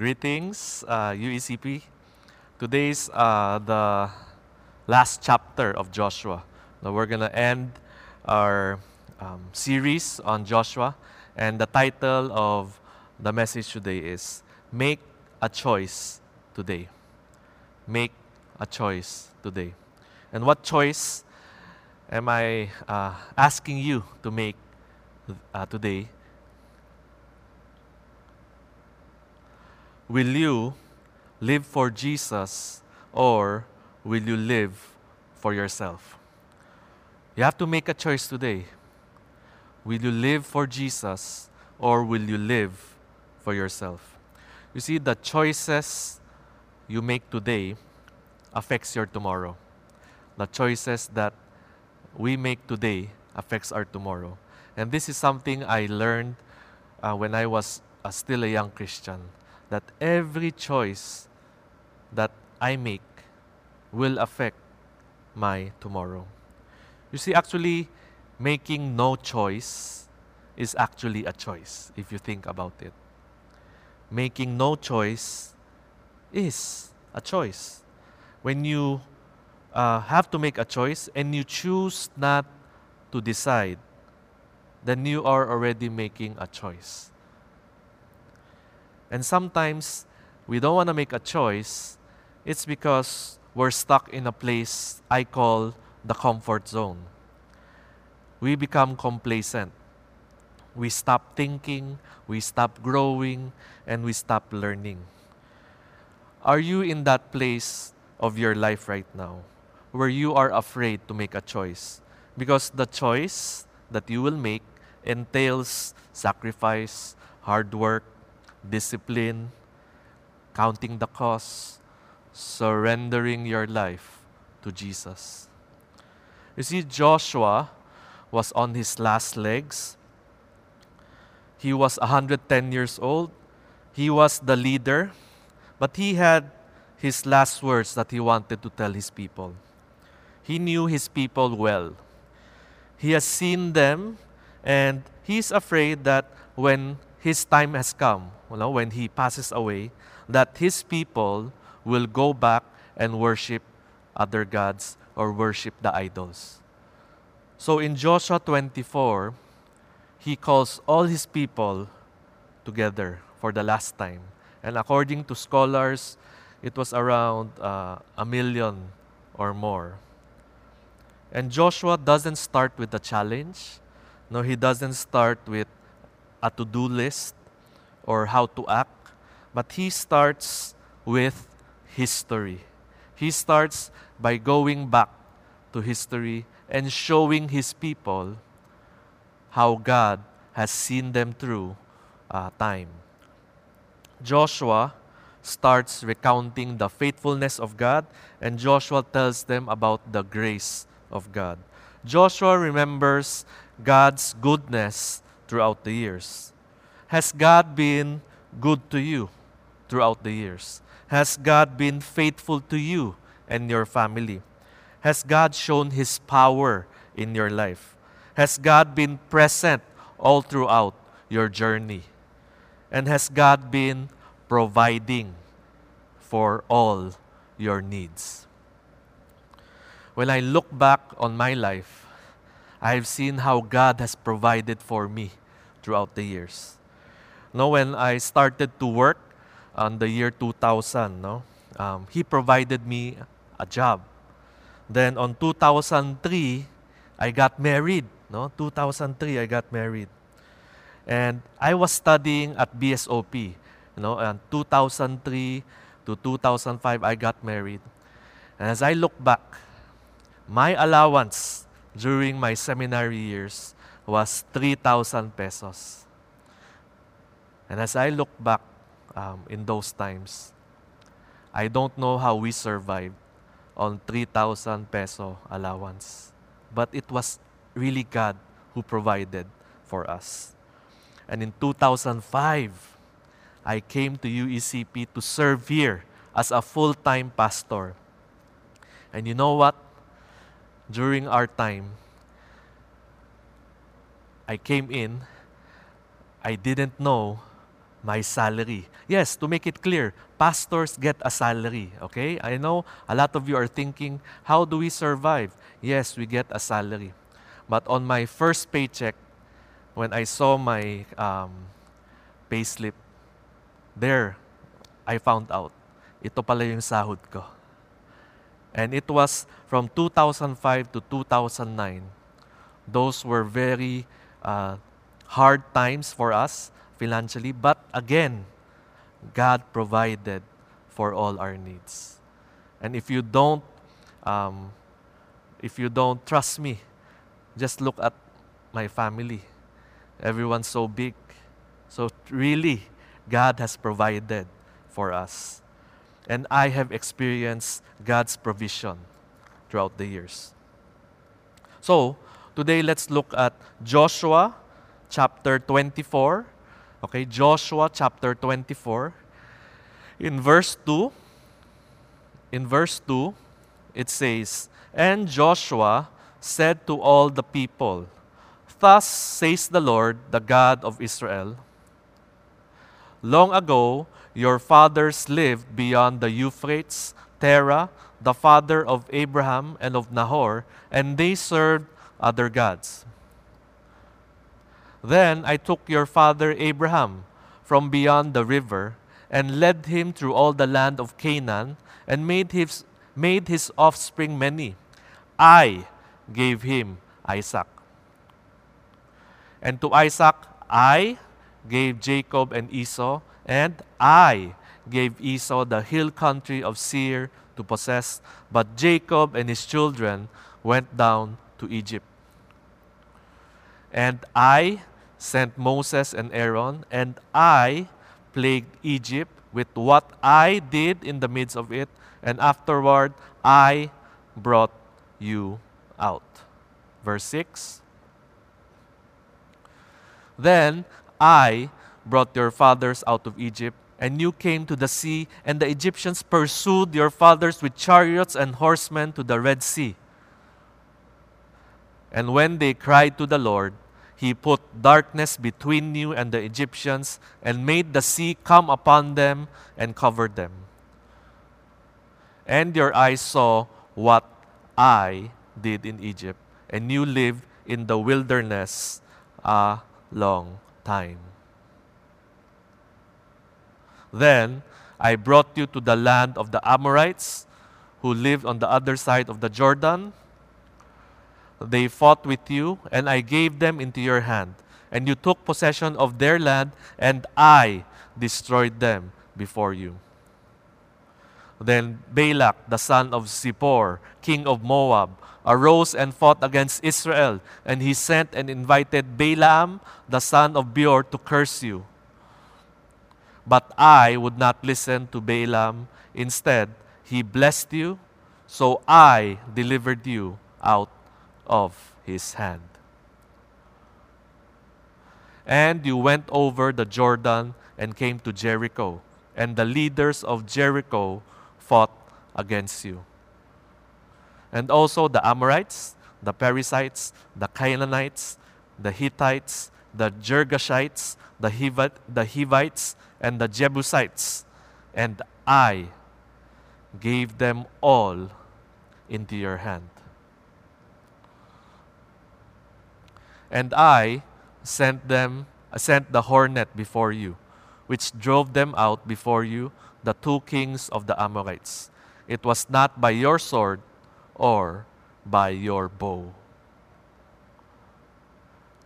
Greetings, uh, UECP. Today's uh, the last chapter of Joshua. Now we're going to end our um, series on Joshua, and the title of the message today is Make a Choice Today. Make a choice today. And what choice am I uh, asking you to make uh, today? Will you live for Jesus or will you live for yourself? You have to make a choice today. Will you live for Jesus or will you live for yourself? You see, the choices you make today affects your tomorrow. The choices that we make today affects our tomorrow. And this is something I learned uh, when I was uh, still a young Christian that every choice that I make will affect my tomorrow. You see, actually, making no choice is actually a choice if you think about it. Making no choice is a choice. When you uh, have to make a choice and you choose not to decide, then you are already making a choice. And sometimes we don't want to make a choice, it's because we're stuck in a place I call the comfort zone. We become complacent. We stop thinking, we stop growing, and we stop learning. Are you in that place of your life right now where you are afraid to make a choice? Because the choice that you will make entails sacrifice, hard work, discipline, counting the cost, surrendering your life to Jesus. You see, Joshua was on his last legs. He was 110 years old. He was the leader, but he had his last words that he wanted to tell his people. He knew his people well. He has seen them, and he's afraid that when his time has come, you know, when he passes away, that his people will go back and worship other gods or worship the idols. So in Joshua 24, he calls all his people together for the last time. And according to scholars, it was around uh, a million or more. And Joshua doesn't start with a challenge. No, he doesn't start with a to do list or how to act, but he starts with history. He starts by going back to history and showing his people how God has seen them through uh, time. Joshua starts recounting the faithfulness of God, and Joshua tells them about the grace of God. Joshua remembers God's goodness throughout the years. Has God been good to you throughout the years? Has God been faithful to you and your family? Has God shown His power in your life? Has God been present all throughout your journey? And has God been providing for all your needs? When I look back on my life, I've seen how God has provided for me throughout the years. No, when I started to work on the year 2000, no, um, He provided me a job. Then on 2003, I got married. No, 2003 I got married, and I was studying at BSOP. You know, and 2003 to 2005 I got married. And as I look back, my allowance during my seminary years was 3,000 pesos. And as I look back um, in those times, I don't know how we survived on 3,000 peso allowance. But it was really God who provided for us. And in 2005, I came to UECP to serve here as a full time pastor. And you know what? During our time, I came in, I didn't know my salary. Yes, to make it clear, pastors get a salary, okay? I know a lot of you are thinking, how do we survive? Yes, we get a salary. But on my first paycheck, when I saw my um, payslip, there, I found out, ito pala yung sahod ko. And it was from 2005 to 2009. Those were very uh, hard times for us financially, but again, God provided for all our needs. And if you don't, um, if you don't trust me, just look at my family. Everyone's so big. So really, God has provided for us. And I have experienced God's provision throughout the years. So, today let's look at Joshua chapter 24. Okay, Joshua chapter 24. In verse 2, in verse 2, it says, And Joshua said to all the people, Thus says the Lord, the God of Israel Long ago, your fathers lived beyond the Euphrates, Terah, the father of Abraham and of Nahor, and they served other gods. Then I took your father Abraham from beyond the river and led him through all the land of Canaan and made his, made his offspring many. I gave him Isaac. And to Isaac I gave Jacob and Esau, and I gave Esau the hill country of Seir to possess, but Jacob and his children went down to Egypt. And I sent Moses and Aaron, and I plagued Egypt with what I did in the midst of it, and afterward I brought you out. Verse 6 Then I brought your fathers out of Egypt, and you came to the sea, and the Egyptians pursued your fathers with chariots and horsemen to the Red Sea. And when they cried to the Lord, he put darkness between you and the Egyptians, and made the sea come upon them and covered them. And your eyes saw what I did in Egypt, and you lived in the wilderness a long time. Then I brought you to the land of the Amorites, who lived on the other side of the Jordan. They fought with you, and I gave them into your hand. And you took possession of their land, and I destroyed them before you. Then Balak, the son of Zippor, king of Moab, arose and fought against Israel, and he sent and invited Balaam, the son of Beor, to curse you. But I would not listen to Balaam. Instead, he blessed you, so I delivered you out of his hand. And you went over the Jordan and came to Jericho, and the leaders of Jericho fought against you. And also the Amorites, the Perizzites, the Canaanites, the Hittites, the Girgashites, the, Hivite, the Hivites, and the Jebusites, and I gave them all into your hand. And I sent them sent the hornet before you, which drove them out before you, the two kings of the Amorites. It was not by your sword or by your bow.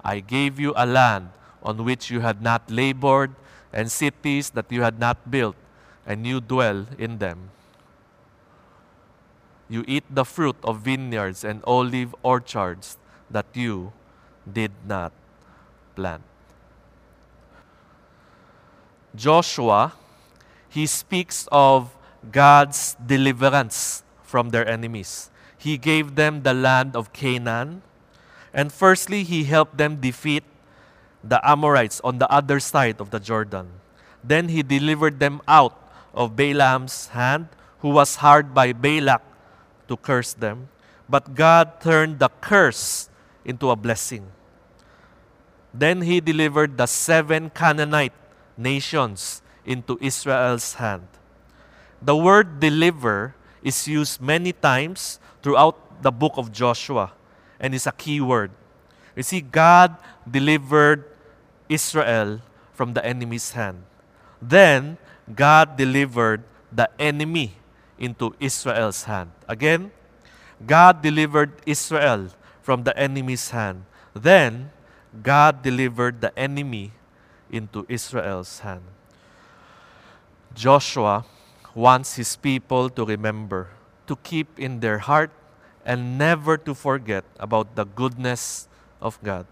I gave you a land on which you had not labored, and cities that you had not built, and you dwell in them. You eat the fruit of vineyards and olive orchards that you did not plant. Joshua, he speaks of God's deliverance from their enemies. He gave them the land of Canaan. And firstly, he helped them defeat the Amorites on the other side of the Jordan. Then he delivered them out of Balaam's hand, who was hired by Balak to curse them. But God turned the curse into a blessing. Then he delivered the seven Canaanite nations into Israel's hand. The word deliver is used many times throughout the book of Joshua and is a key word. You see, God delivered Israel from the enemy's hand. Then, God delivered the enemy into Israel's hand. Again, God delivered Israel from the enemy's hand. Then, God delivered the enemy into Israel's hand. Joshua wants his people to remember, to keep in their heart, and never to forget about the goodness of God.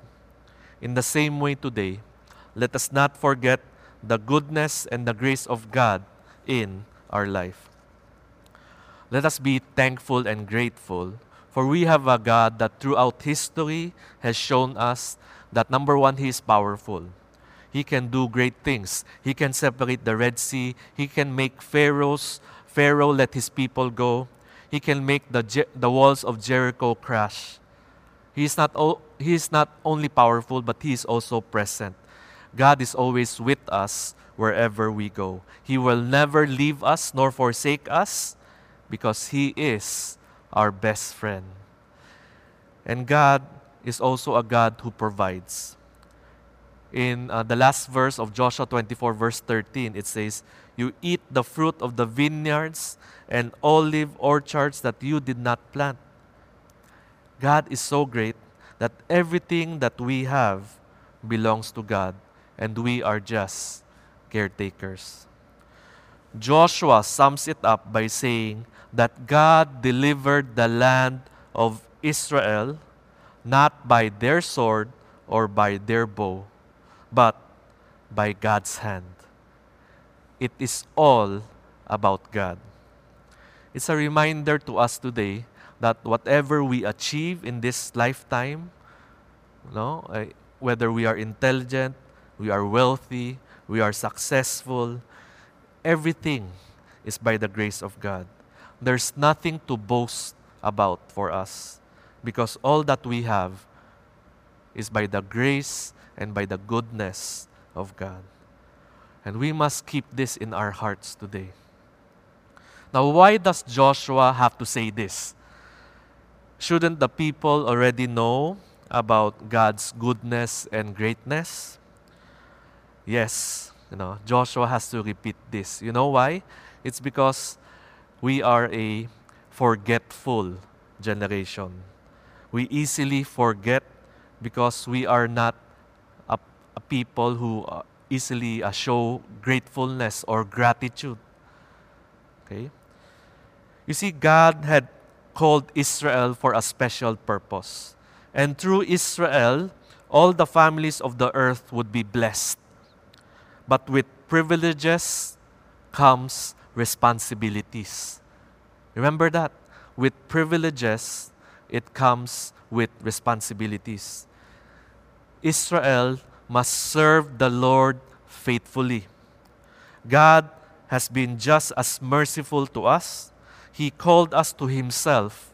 In the same way today, let us not forget the goodness and the grace of God in our life. Let us be thankful and grateful, for we have a God that throughout history has shown us that number one, He is powerful. He can do great things. He can separate the Red Sea. He can make Pharaoh's Pharaoh let his people go. He can make the, the walls of Jericho crash. He is, not o- he is not only powerful, but He is also present. God is always with us wherever we go. He will never leave us nor forsake us because He is our best friend. And God is also a God who provides. In uh, the last verse of Joshua 24, verse 13, it says, You eat the fruit of the vineyards and olive orchards that you did not plant. God is so great that everything that we have belongs to God, and we are just caretakers. Joshua sums it up by saying that God delivered the land of Israel not by their sword or by their bow, but by God's hand. It is all about God. It's a reminder to us today that whatever we achieve in this lifetime, no, eh, whether we are intelligent, we are wealthy, we are successful, everything is by the grace of God. There's nothing to boast about for us because all that we have is by the grace and by the goodness of God. And we must keep this in our hearts today. Now, why does Joshua have to say this? Shouldn't the people already know about God's goodness and greatness? Yes, you know, Joshua has to repeat this. You know why? It's because we are a forgetful generation. We easily forget because we are not a, a people who uh, easily uh, show gratefulness or gratitude. Okay? You see, God had called Israel for a special purpose. And through Israel, all the families of the earth would be blessed. But with privileges comes responsibilities. Remember that? With privileges, it comes with responsibilities. Israel must serve the Lord faithfully. God has been just as merciful to us. He called us to Himself,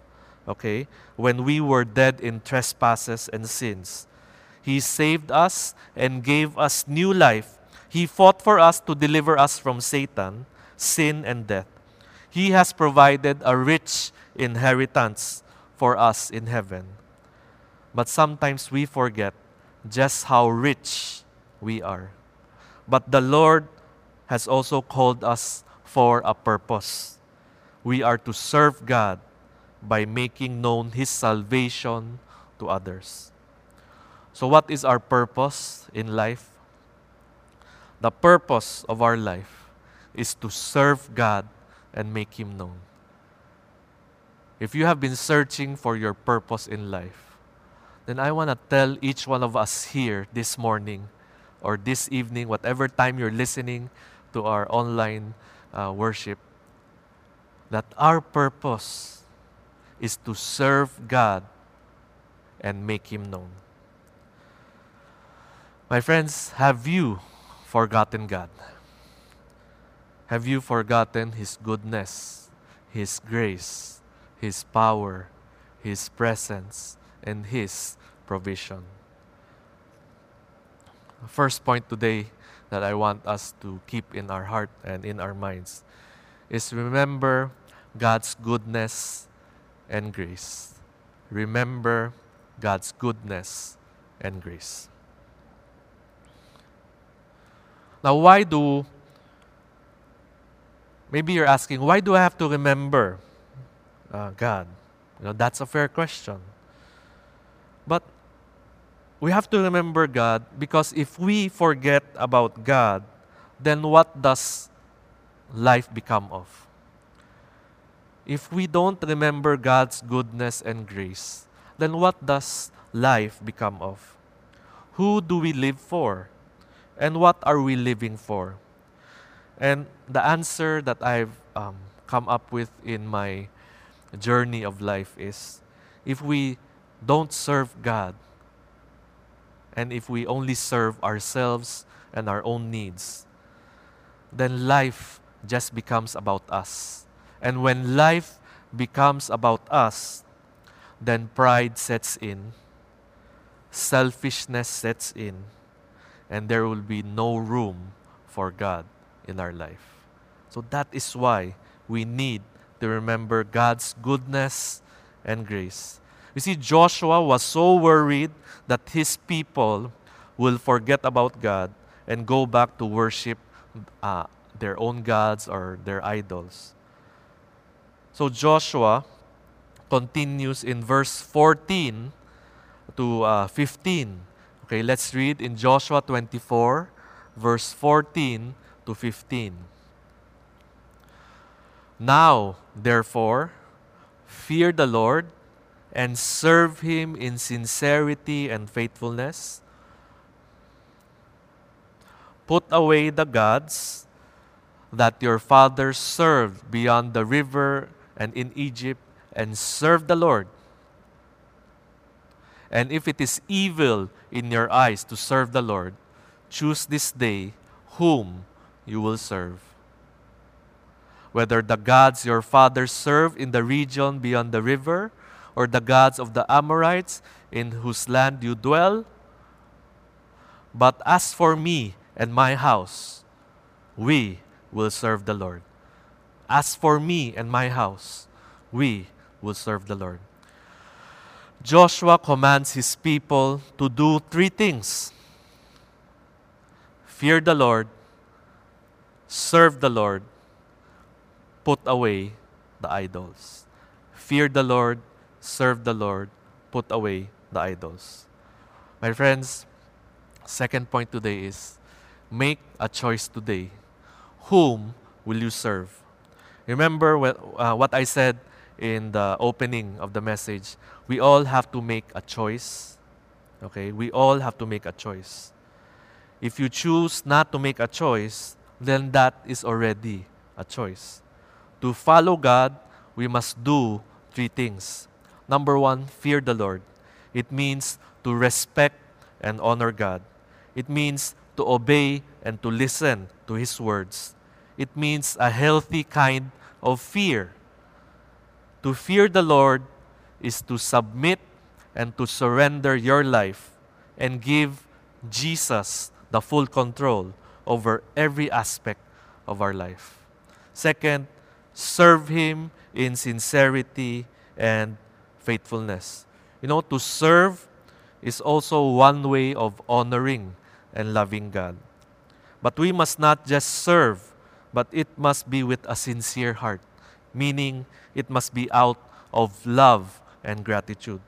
okay, when we were dead in trespasses and sins. He saved us and gave us new life. He fought for us to deliver us from Satan, sin, and death. He has provided a rich inheritance for us in heaven. But sometimes we forget just how rich we are. But the Lord has also called us for a purpose. We are to serve God by making known His salvation to others. So, what is our purpose in life? The purpose of our life is to serve God and make Him known. If you have been searching for your purpose in life, then I want to tell each one of us here this morning or this evening, whatever time you're listening to our online uh, worship, that our purpose is to serve God and make Him known. My friends, have you forgotten God? Have you forgotten His goodness, His grace, His power, His presence, and His provision? First point today that I want us to keep in our heart and in our minds is remember God's goodness and grace. Remember God's goodness and grace. Now, why do, maybe you're asking, why do I have to remember uh, God? You know, that's a fair question. But we have to remember God because if we forget about God, then what does life become of? If we don't remember God's goodness and grace, then what does life become of? Who do we live for? And what are we living for? And the answer that I've um, come up with in my journey of life is if we don't serve God, and if we only serve ourselves and our own needs, then life just becomes about us. And when life becomes about us, then pride sets in, selfishness sets in, and there will be no room for God in our life. So that is why we need to remember God's goodness and grace. You see, Joshua was so worried that his people will forget about God and go back to worship uh, their own gods or their idols. So Joshua continues in verse 14 to uh, 15. Okay, let's read in Joshua 24, verse 14 to 15. Now, therefore, fear the Lord and serve him in sincerity and faithfulness. Put away the gods that your fathers served beyond the river and in Egypt, and serve the Lord. And if it is evil in your eyes to serve the Lord, choose this day whom you will serve. Whether the gods your fathers served in the region beyond the river, or the gods of the Amorites in whose land you dwell. But as for me and my house, we will serve the Lord. As for me and my house, we will serve the Lord. Joshua commands his people to do three things fear the Lord, serve the Lord, put away the idols. Fear the Lord, serve the Lord, put away the idols. My friends, second point today is make a choice today. Whom will you serve? Remember what, uh, I said in the opening of the message. We all have to make a choice. Okay? We all have to make a choice. If you choose not to make a choice, then that is already a choice. To follow God, we must do three things. Number one, fear the Lord. It means to respect and honor God. It means to obey and to listen to His words. It means a healthy kind of fear. To fear the Lord is to submit and to surrender your life and give Jesus the full control over every aspect of our life. Second, serve Him in sincerity and faithfulness. You know, to serve is also one way of honoring and loving God. But we must not just serve, but it must be with a sincere heart, meaning it must be out of love and gratitude.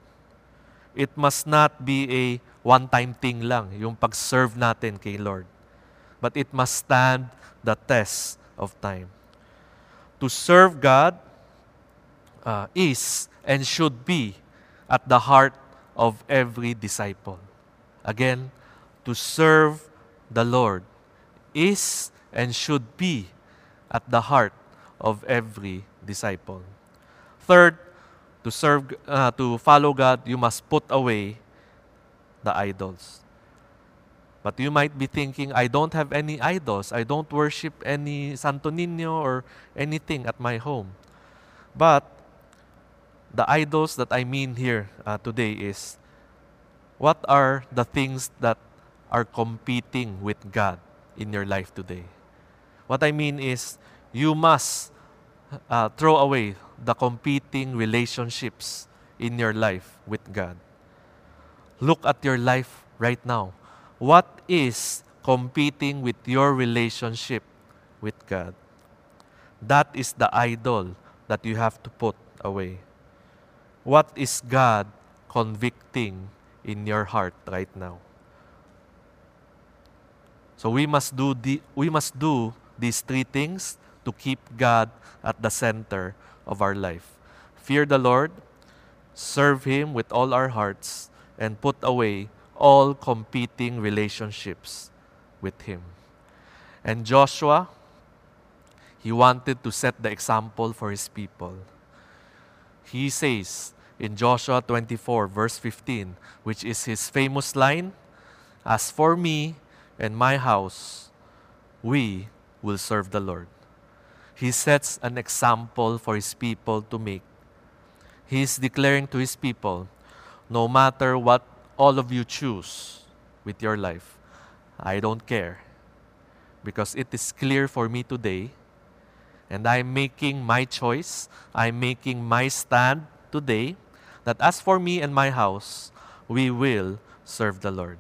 It must not be a one-time thing lang, yung pag-serve natin kay Lord. But it must stand the test of time. To serve God uh, is and should be at the heart of every disciple. Again, to serve the Lord is and should be at the heart of every disciple. Third, to serve uh, to follow God, you must put away the idols. But you might be thinking, I don't have any idols. I don't worship any Santo Niño or anything at my home. But the idols that I mean here uh, today is what are the things that are competing with God in your life today. What I mean is, you must uh, throw away the competing relationships in your life with God. Look at your life right now. What is competing with your relationship with God? That is the idol that you have to put away. What is God convicting in your heart right now? So we must do the, we must do these three things to keep God at the center of our life. Fear the Lord, serve him with all our hearts, and put away all competing relationships with him. And Joshua, he wanted to set the example for his people. He says in Joshua 24, verse 15, which is his famous line As for me and my house, we will serve the Lord. He sets an example for his people to make. He is declaring to his people, no matter what all of you choose with your life, I don't care. Because it is clear for me today, and I'm making my choice, I'm making my stand today, that as for me and my house, we will serve the Lord.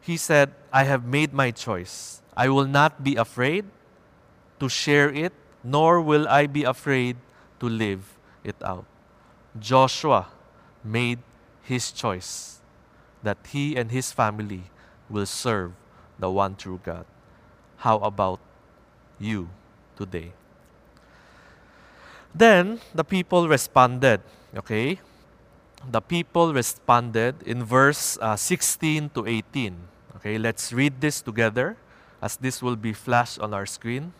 He said, I have made my choice. I will not be afraid to share it, nor will I be afraid to live it out. Joshua made his choice that he and his family will serve the one true God. How about you today? Then the people responded, okay? The people responded in verse uh, 16 to 18. Okay, let's read this together as this will be flashed on our screen.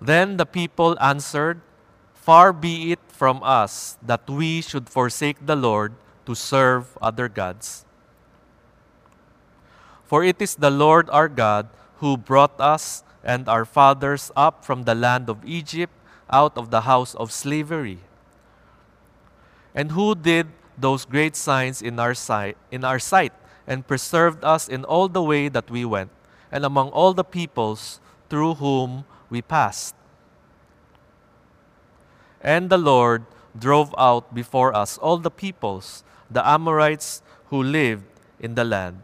Then the people answered, Far be it from us that we should forsake the Lord to serve other gods. For it is the Lord our God who brought us and our fathers up from the land of Egypt out of the house of slavery. And who did those great signs in our sight, in our sight and preserved us in all the way that we went, and among all the peoples through whom we passed. And the Lord drove out before us all the peoples, the Amorites who lived in the land.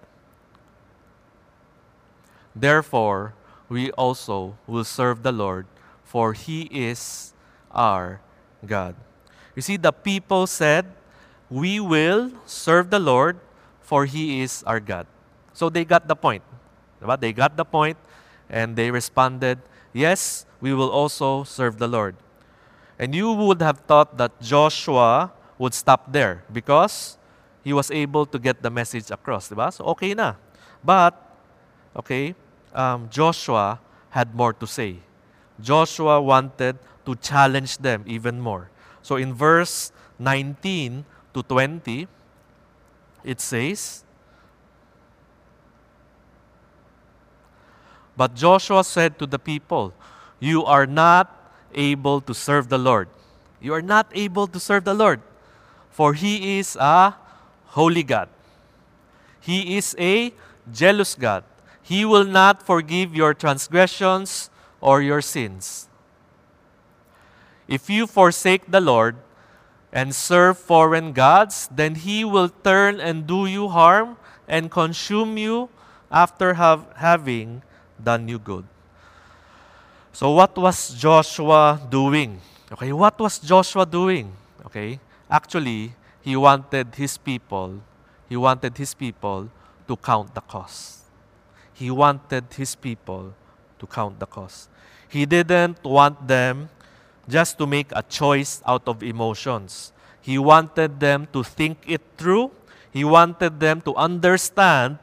Therefore, we also will serve the Lord, for he is our God. You see, the people said, We will serve the Lord, for he is our God. So they got the point. They got the point and they responded, Yes, we will also serve the Lord. And you would have thought that Joshua would stop there because he was able to get the message across. Diba? So okay na. But, okay, um, Joshua had more to say. Joshua wanted to challenge them even more. So in verse 19 to 20, it says, But Joshua said to the people, You are not able to serve the Lord. You are not able to serve the Lord, for He is a holy God. He is a jealous God. He will not forgive your transgressions or your sins. If you forsake the Lord, and serve foreign gods, then he will turn and do you harm and consume you after have, having done you good. So, what was Joshua doing? Okay, what was Joshua doing? Okay, actually, he wanted his people, he wanted his people to count the cost. He wanted his people to count the cost. He didn't want them just to make a choice out of emotions. He wanted them to think it through. He wanted them to understand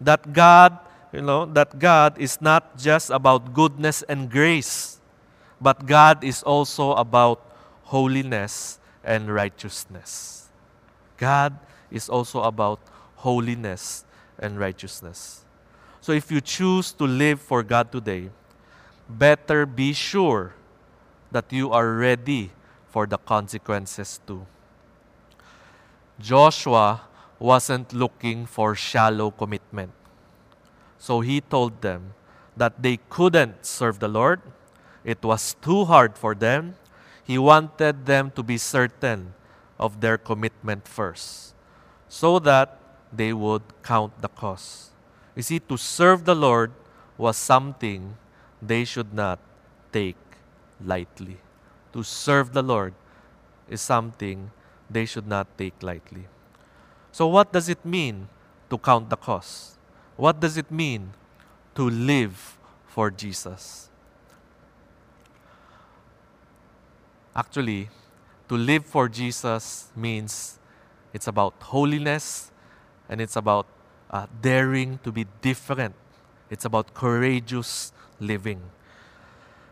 that God, you know, that God is not just about goodness and grace, but God is also about holiness and righteousness. God is also about holiness and righteousness. So if you choose to live for God today, better be sure that you are ready for the consequences too. Joshua wasn't looking for shallow commitment. So he told them that they couldn't serve the Lord. It was too hard for them. He wanted them to be certain of their commitment first so that they would count the cost. You see, to serve the Lord was something they should not take lightly. To serve the Lord is something they should not take lightly. So, what does it mean to count the cost? What does it mean to live for Jesus? Actually, to live for Jesus means it's about holiness and it's about uh, daring to be different. It's about courageous living.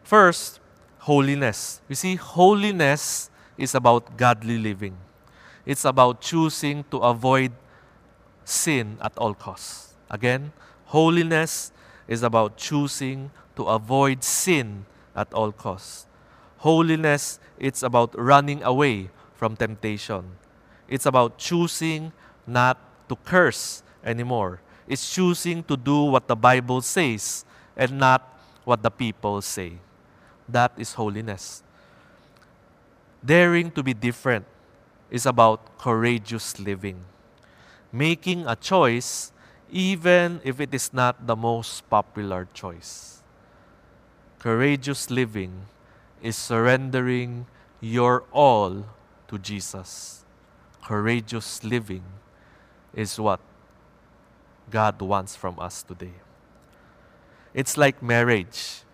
First, holiness. You see, holiness is about godly living. It's about choosing to avoid sin at all costs. Again, holiness is about choosing to avoid sin at all costs. Holiness, it's about running away from temptation. It's about choosing not to curse anymore. It's choosing to do what the Bible says and not what the people say. That is holiness. Daring to be different is about courageous living. Making a choice even if it is not the most popular choice. Courageous living is surrendering your all to Jesus. Courageous living is what God wants from us today. It's like marriage.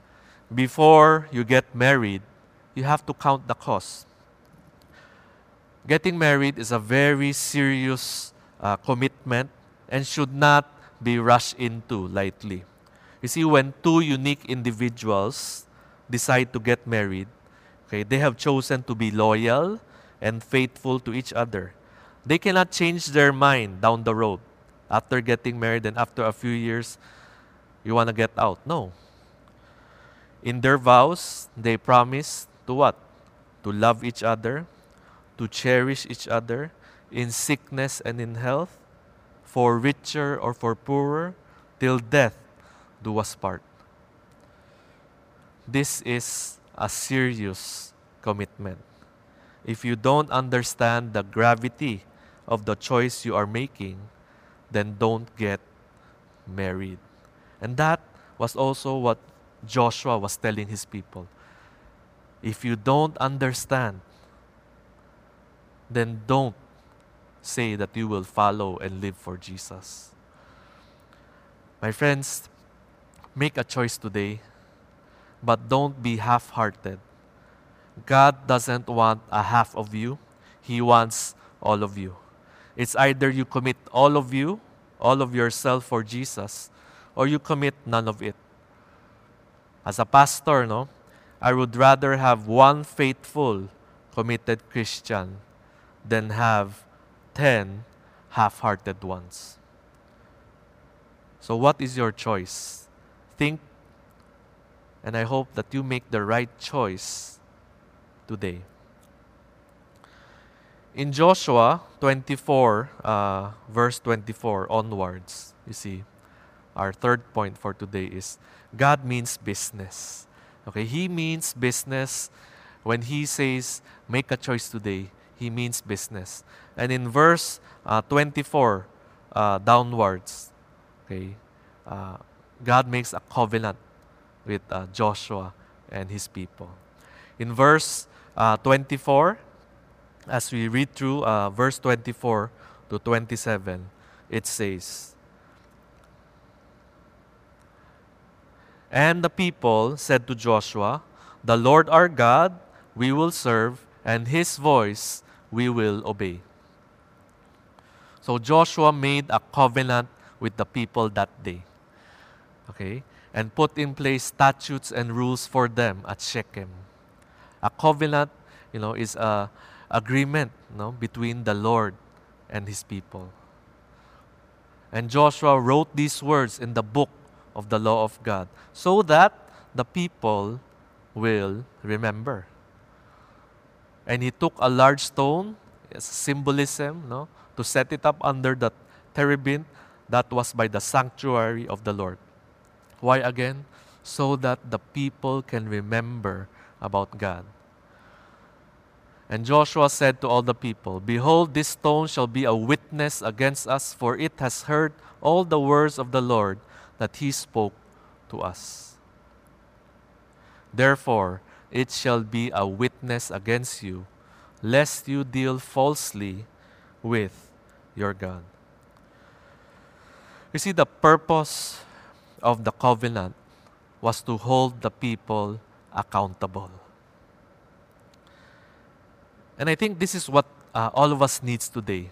Before you get married, you have to count the cost. Getting married is a very serious uh, commitment and should not be rushed into lightly. You see, when two unique individuals decide to get married, okay, they have chosen to be loyal and faithful to each other. They cannot change their mind down the road after getting married and after a few years, you want to get out. No. In their vows, they promise to what? To love each other, to cherish each other in sickness and in health, for richer or for poorer, till death do us part. This is a serious commitment. If you don't understand the gravity of the choice you are making, then don't get married. And that was also what Joshua was telling his people. If you don't understand, then don't say that you will follow and live for Jesus. My friends, make a choice today, but don't be half hearted. God doesn't want a half of you, He wants all of you. It's either you commit all of you, all of yourself for Jesus, or you commit none of it. As a pastor, no, I would rather have one faithful, committed Christian than have 10 half hearted ones. So, what is your choice? Think, and I hope that you make the right choice today. In Joshua 24, uh, verse 24 onwards, you see, our third point for today is God means business. Okay, He means business when He says, make a choice today. He means business. And in verse uh, 24 uh, downwards, okay, uh, God makes a covenant with uh, Joshua and his people. In verse uh, 24, as we read through uh, verse 24 to 27, it says, And the people said to Joshua, The Lord our God we will serve, and his voice we will obey. So Joshua made a covenant with the people that day. Okay? And put in place statutes and rules for them at Shechem. A covenant, you know, is a agreement you know, between the Lord and his people. And Joshua wrote these words in the book of the law of God so that the people will remember. And he took a large stone, as symbolism, no, to set it up under the terebinth that was by the sanctuary of the Lord. Why again? So that the people can remember about God. And Joshua said to all the people, Behold, this stone shall be a witness against us, for it has heard all the words of the Lord that he spoke to us. Therefore, it shall be a witness against you, lest you deal falsely with your God. You see, the purpose of the covenant was to hold the people accountable. And I think this is what uh, all of us needs today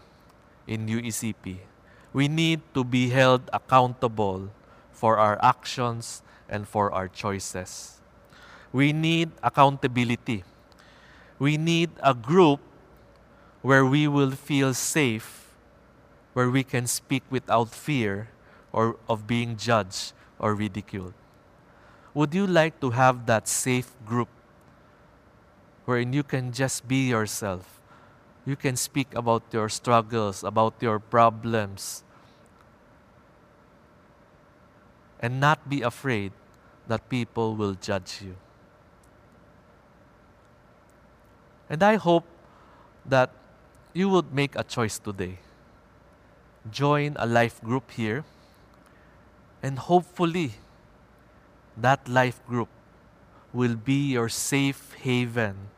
in UECP. We need to be held accountable for our actions and for our choices. We need accountability. We need a group where we will feel safe, where we can speak without fear or of being judged or ridiculed. Would you like to have that safe group wherein you can just be yourself? You can speak about your struggles, about your problems, and not be afraid that people will judge you. And I hope that you would make a choice today. Join a life group here, and hopefully, that life group will be your safe haven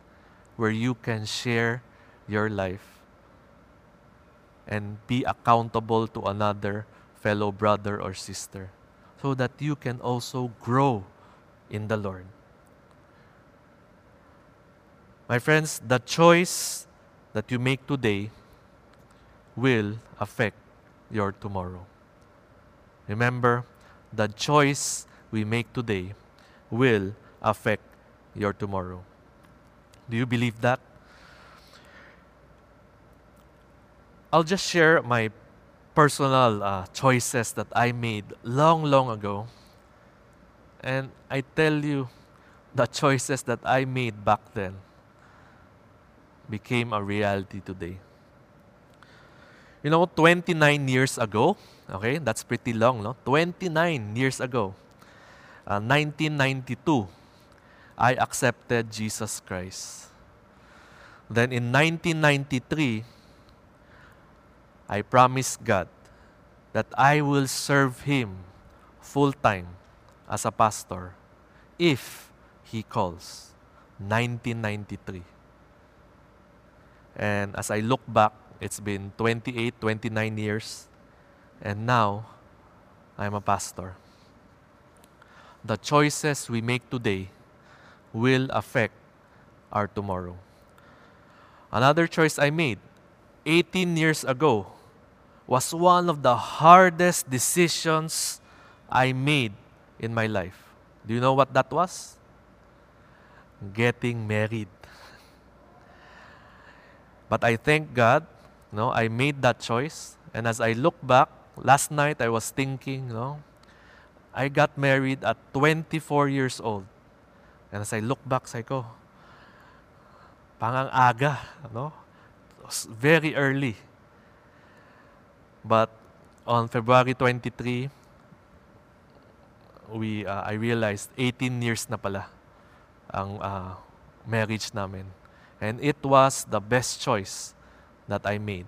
where you can share your life and be accountable to another fellow brother or sister so that you can also grow in the Lord. My friends, the choice that you make today will affect your tomorrow. Remember, the choice we make today will affect your tomorrow. Do you believe that? I'll just share my personal uh, choices that I made long, long ago. And I tell you, the choices that I made back then became a reality today. You know, 29 years ago, okay, that's pretty long, no? 29 years ago, uh, 1992, I accepted Jesus Christ. Then in 1993, I promised God that I will serve Him full time as a pastor if He calls. 1993. And as I look back, it's been 28, 29 years, and now I'm a pastor. The choices we make today will affect our tomorrow. Another choice I made 18 years ago was one of the hardest decisions I made in my life. Do you know what that was? Getting married. But I thank God, no, I made that choice. And as I look back, last night I was thinking, no, I got married at 24 years old. And as I look back, say ko, pangang aga, no? Very early. But on February 23, we, uh, I realized 18 years na pala ang uh, marriage namin. And it was the best choice that I made.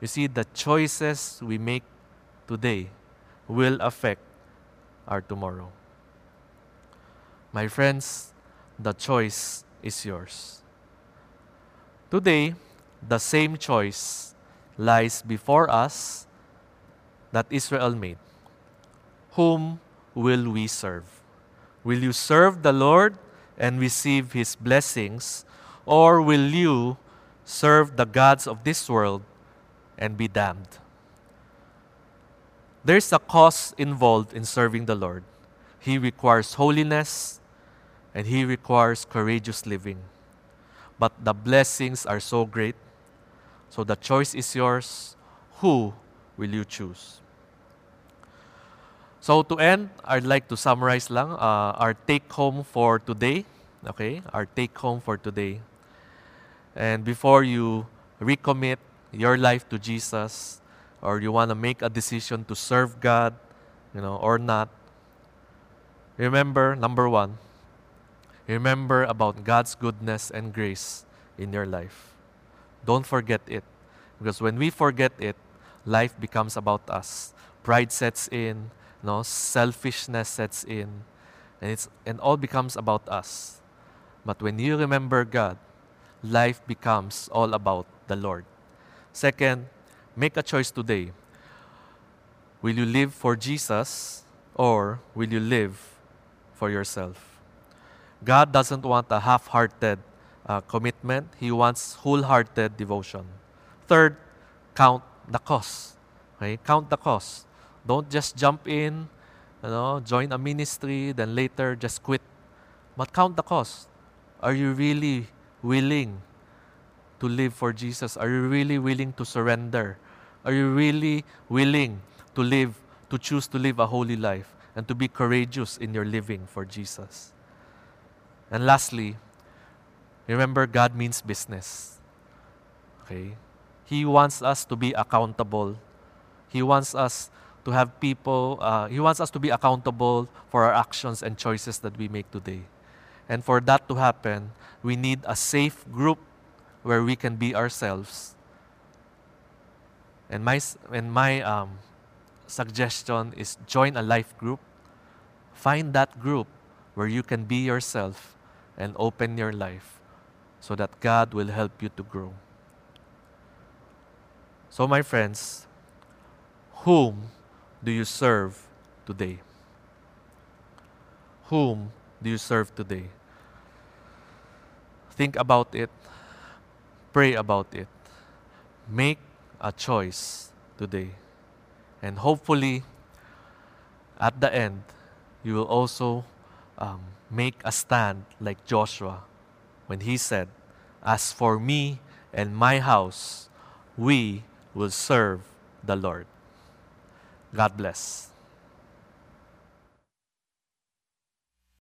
You see, the choices we make today will affect our tomorrow. My friends, the choice is yours. Today, the same choice lies before us that Israel made. Whom will we serve? Will you serve the Lord and receive His blessings, or will you serve the gods of this world and be damned? There's a cost involved in serving the Lord. He requires holiness and He requires courageous living. But the blessings are so great. So the choice is yours. Who will you choose? So to end, I'd like to summarize lang uh, our take home for today. Okay, our take home for today. And before you recommit, your life to Jesus or you want to make a decision to serve God, you know, or not, remember number 1, remember about God's goodness and grace in your life. Don't forget it. Because when we forget it, life becomes about us. Pride sets in, no, selfishness sets in, and it's and all becomes about us. But when you remember God, life becomes all about the Lord. Second, make a choice today. Will you live for Jesus or will you live for yourself? God doesn't want a half hearted uh, commitment, He wants wholehearted devotion. Third, count the cost. Okay? Count the cost. Don't just jump in, you know, join a ministry, then later just quit. But count the cost. Are you really willing to live for Jesus? Are you really willing to surrender? Are you really willing to live, to choose to live a holy life and to be courageous in your living for Jesus? And lastly, remember God means business. Okay? He wants us to be accountable. He wants us to have people, uh, He wants us to be accountable for our actions and choices that we make today. And for that to happen, we need a safe group where we can be ourselves. And my, and my um, suggestion is join a life group. Find that group where you can be yourself and open your life so that God will help you to grow. So, my friends, whom do you serve today? Whom do you serve today? Think about it, pray about it, make a choice today. And hopefully, at the end, you will also um, make a stand like Joshua when he said, As for me and my house, we will serve the Lord. God bless.